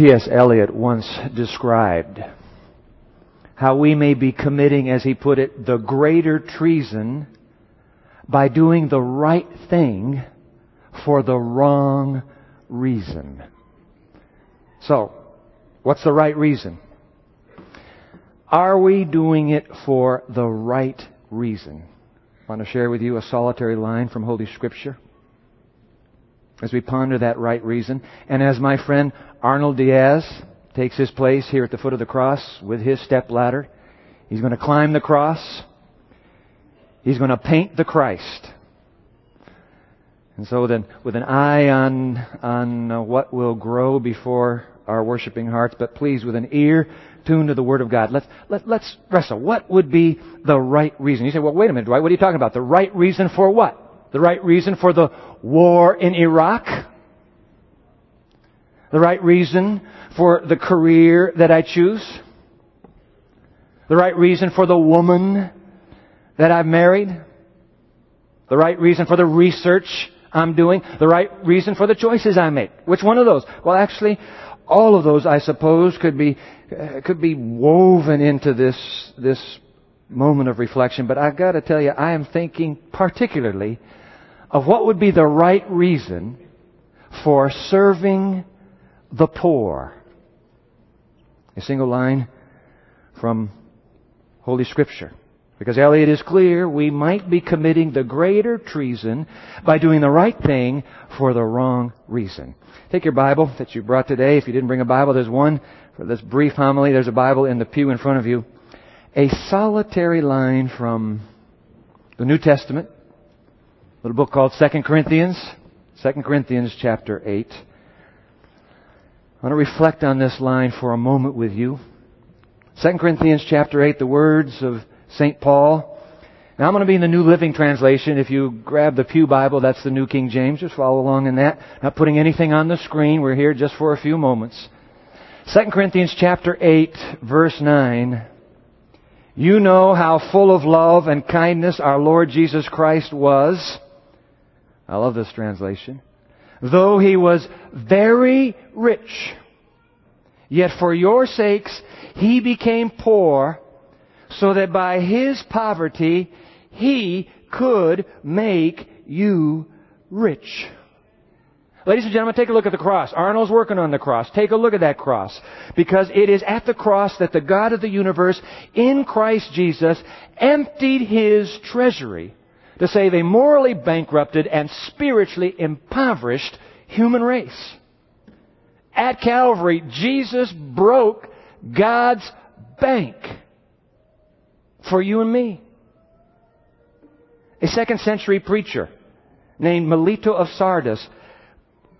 T.S. Eliot once described how we may be committing, as he put it, the greater treason by doing the right thing for the wrong reason. So, what's the right reason? Are we doing it for the right reason? I want to share with you a solitary line from Holy Scripture as we ponder that right reason. And as my friend Arnold Diaz takes his place here at the foot of the cross with his step ladder, he's going to climb the cross. He's going to paint the Christ. And so then, with an eye on, on uh, what will grow before our worshiping hearts, but please with an ear tuned to the Word of God. Let's, let, let's wrestle. What would be the right reason? You say, well, wait a minute, Dwight, what are you talking about? The right reason for what? The right reason for the war in Iraq? The right reason for the career that I choose? The right reason for the woman that I've married? The right reason for the research I'm doing? The right reason for the choices I make? Which one of those? Well, actually, all of those, I suppose, could be uh, could be woven into this this moment of reflection. But I've got to tell you, I am thinking particularly of what would be the right reason for serving the poor. A single line from Holy Scripture. Because Eliot is clear, we might be committing the greater treason by doing the right thing for the wrong reason. Take your Bible that you brought today. If you didn't bring a Bible, there's one for this brief homily. There's a Bible in the pew in front of you. A solitary line from the New Testament, little book called Second Corinthians, Second Corinthians chapter 8. I want to reflect on this line for a moment with you. 2 Corinthians chapter 8, the words of St. Paul. Now I'm going to be in the New Living Translation. If you grab the Pew Bible, that's the New King James. Just follow along in that. Not putting anything on the screen. We're here just for a few moments. 2 Corinthians chapter 8, verse 9. You know how full of love and kindness our Lord Jesus Christ was. I love this translation. Though he was very rich, yet for your sakes he became poor so that by his poverty he could make you rich. Ladies and gentlemen, take a look at the cross. Arnold's working on the cross. Take a look at that cross. Because it is at the cross that the God of the universe, in Christ Jesus, emptied his treasury to save a morally bankrupted and spiritually impoverished human race. At Calvary, Jesus broke God's bank for you and me. A second century preacher named Melito of Sardis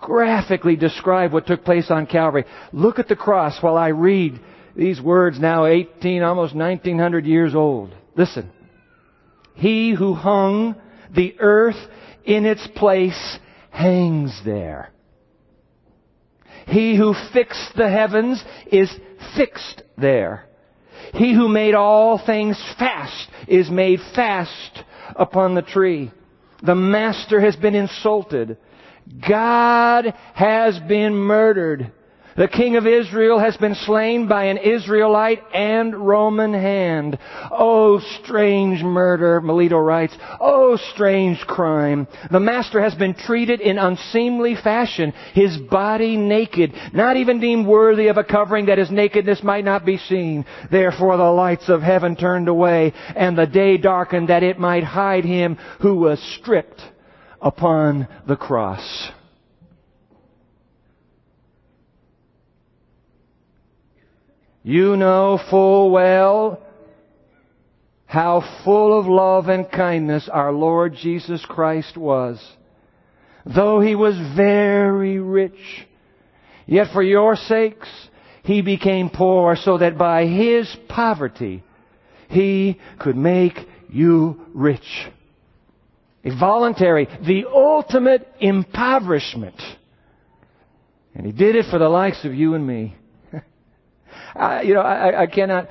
graphically described what took place on Calvary. Look at the cross while I read these words now 18, almost 1900 years old. Listen. He who hung the earth in its place hangs there. He who fixed the heavens is fixed there. He who made all things fast is made fast upon the tree. The master has been insulted. God has been murdered. The king of Israel has been slain by an Israelite and Roman hand. Oh, strange murder, Melito writes. Oh, strange crime. The master has been treated in unseemly fashion, his body naked, not even deemed worthy of a covering that his nakedness might not be seen. Therefore the lights of heaven turned away, and the day darkened that it might hide him who was stripped upon the cross. You know full well how full of love and kindness our Lord Jesus Christ was. Though he was very rich, yet for your sakes he became poor so that by his poverty he could make you rich. A voluntary, the ultimate impoverishment. And he did it for the likes of you and me. I, you know, I, I cannot,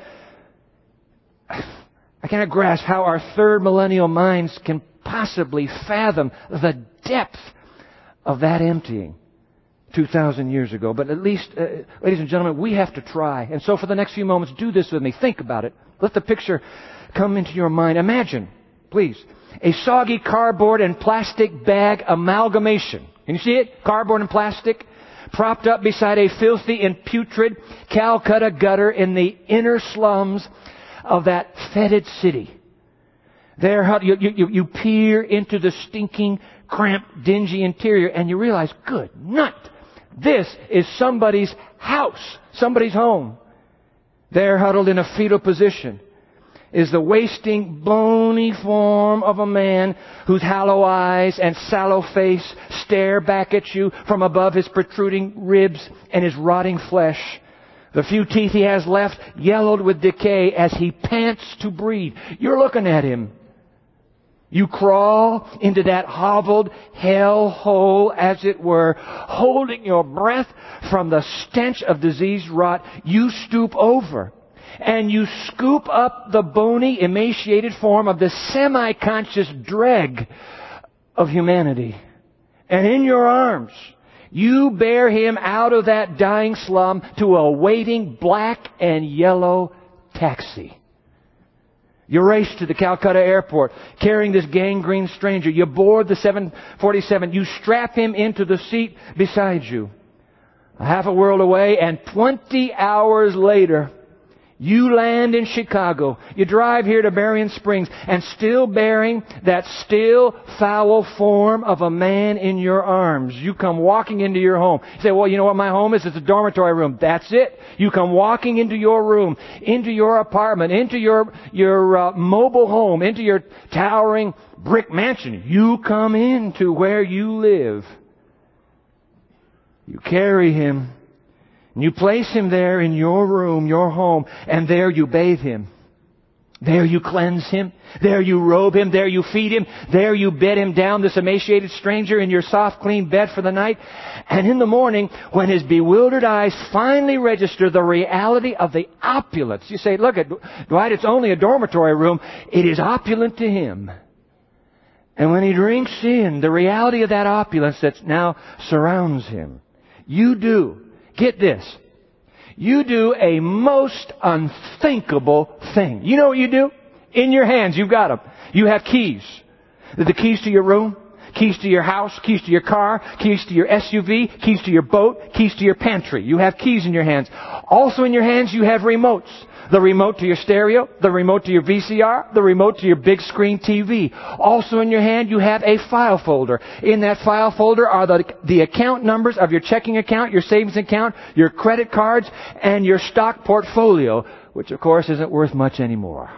I cannot grasp how our third millennial minds can possibly fathom the depth of that emptying 2,000 years ago. But at least, uh, ladies and gentlemen, we have to try. And so for the next few moments, do this with me. Think about it. Let the picture come into your mind. Imagine, please, a soggy cardboard and plastic bag amalgamation. Can you see it? Cardboard and plastic propped up beside a filthy and putrid Calcutta gutter in the inner slums of that fetid city. There, you, you, you peer into the stinking, cramped, dingy interior and you realize, good night, this is somebody's house, somebody's home. There, huddled in a fetal position, is the wasting, bony form of a man whose hollow eyes and sallow face stare back at you from above his protruding ribs and his rotting flesh. The few teeth he has left yellowed with decay as he pants to breathe. You're looking at him. You crawl into that hoveled hell hole, as it were, holding your breath from the stench of disease rot. You stoop over and you scoop up the bony, emaciated form of the semi-conscious dreg of humanity. And in your arms, you bear him out of that dying slum to a waiting black and yellow taxi. You race to the Calcutta airport carrying this gangrene stranger. You board the 747. You strap him into the seat beside you. A half a world away and 20 hours later, you land in Chicago. You drive here to Berrien Springs and still bearing that still foul form of a man in your arms. You come walking into your home. You say, well, you know what my home is? It's a dormitory room. That's it. You come walking into your room, into your apartment, into your, your uh, mobile home, into your towering brick mansion. You come into where you live. You carry him and you place him there in your room, your home, and there you bathe him. There you cleanse him. There you robe him. There you feed him. There you bed him down, this emaciated stranger, in your soft, clean bed for the night. And in the morning, when his bewildered eyes finally register the reality of the opulence, you say, look, at Dwight, it's only a dormitory room. It is opulent to him. And when he drinks in the reality of that opulence that now surrounds him, you do Get this. You do a most unthinkable thing. You know what you do? In your hands, you've got them. You have keys. The keys to your room, keys to your house, keys to your car, keys to your SUV, keys to your boat, keys to your pantry. You have keys in your hands. Also in your hands, you have remotes. The remote to your stereo, the remote to your VCR, the remote to your big screen TV. Also in your hand, you have a file folder. In that file folder are the, the account numbers of your checking account, your savings account, your credit cards, and your stock portfolio, which of course isn't worth much anymore.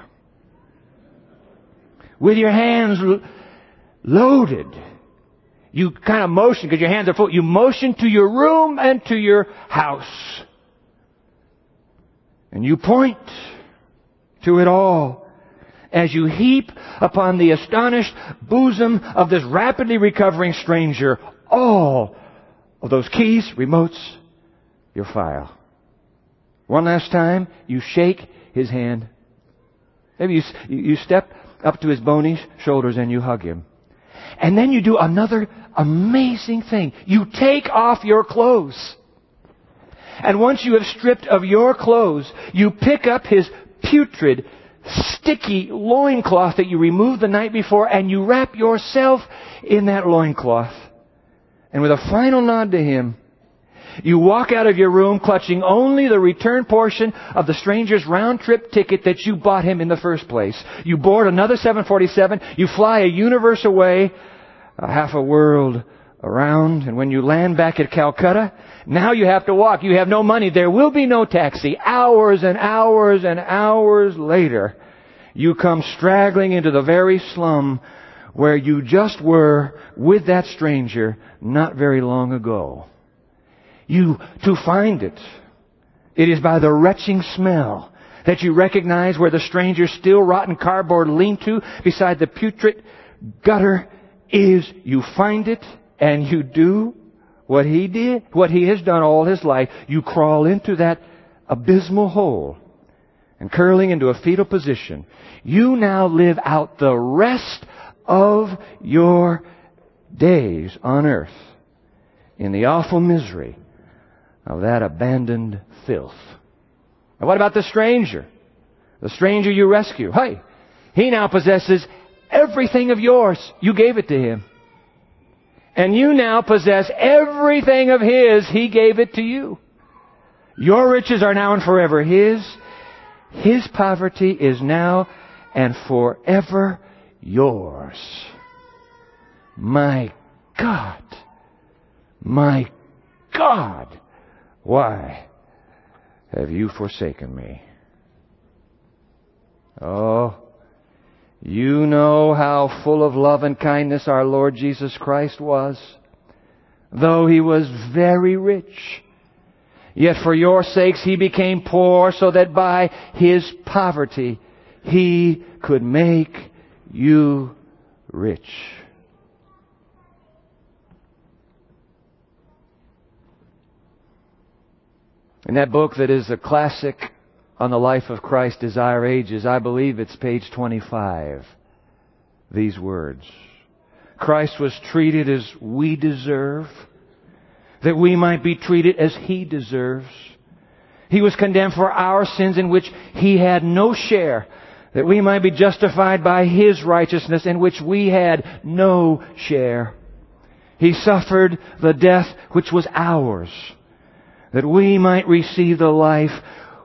With your hands loaded, you kind of motion, because your hands are full, you motion to your room and to your house. And you point to it all as you heap upon the astonished bosom of this rapidly recovering stranger all of those keys, remotes, your file. One last time, you shake his hand. Maybe you, you step up to his bony shoulders and you hug him. And then you do another amazing thing. You take off your clothes. And once you have stripped of your clothes, you pick up his putrid, sticky loincloth that you removed the night before and you wrap yourself in that loincloth. And with a final nod to him, you walk out of your room clutching only the return portion of the stranger's round trip ticket that you bought him in the first place. You board another 747, you fly a universe away, half a world around, and when you land back at Calcutta, now you have to walk. You have no money. There will be no taxi. Hours and hours and hours later, you come straggling into the very slum where you just were with that stranger not very long ago. You, to find it, it is by the retching smell that you recognize where the stranger's still rotten cardboard lean-to beside the putrid gutter is. You find it and you do what he did, what he has done all his life, you crawl into that abysmal hole and curling into a fetal position. You now live out the rest of your days on earth in the awful misery of that abandoned filth. And what about the stranger? The stranger you rescue. Hey, he now possesses everything of yours. You gave it to him. And you now possess everything of his. He gave it to you. Your riches are now and forever his. His poverty is now and forever yours. My God. My God. Why have you forsaken me? Oh, you know how full of love and kindness our Lord Jesus Christ was. Though he was very rich, yet for your sakes he became poor so that by his poverty he could make you rich. In that book that is a classic on the life of Christ, Desire Ages, I believe it's page 25. These words. Christ was treated as we deserve, that we might be treated as He deserves. He was condemned for our sins in which He had no share, that we might be justified by His righteousness in which we had no share. He suffered the death which was ours that we might receive the life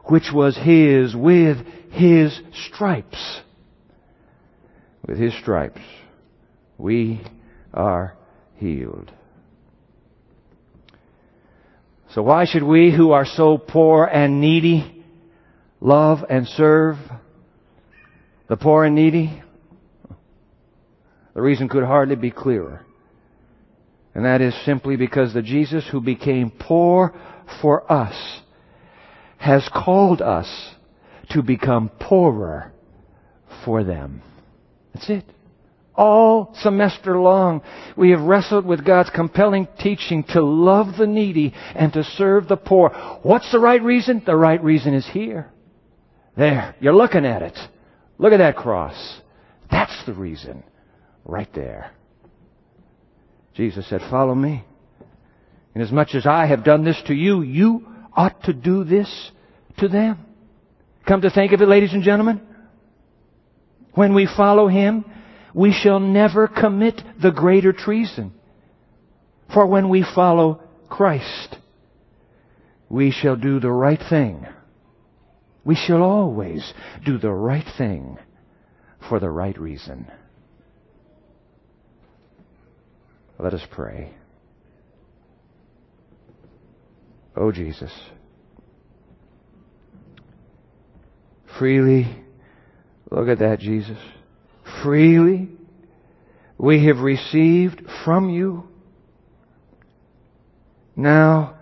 which was His with His stripes. With His stripes, we are healed. So why should we who are so poor and needy love and serve the poor and needy? The reason could hardly be clearer. And that is simply because the Jesus who became poor for us has called us to become poorer for them. That's it. All semester long, we have wrestled with God's compelling teaching to love the needy and to serve the poor. What's the right reason? The right reason is here. There. You're looking at it. Look at that cross. That's the reason. Right there. Jesus said, Follow me. Inasmuch as much as I have done this to you, you ought to do this to them. Come to think of it, ladies and gentlemen, when we follow Him, we shall never commit the greater treason. For when we follow Christ, we shall do the right thing. We shall always do the right thing for the right reason. Let us pray. Oh, Jesus. Freely, look at that, Jesus. Freely, we have received from you. Now,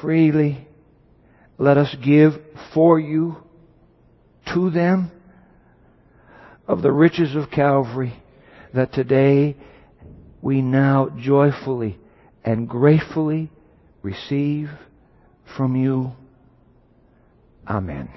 freely, let us give for you to them of the riches of Calvary that today we now joyfully and gratefully receive from you. Amen.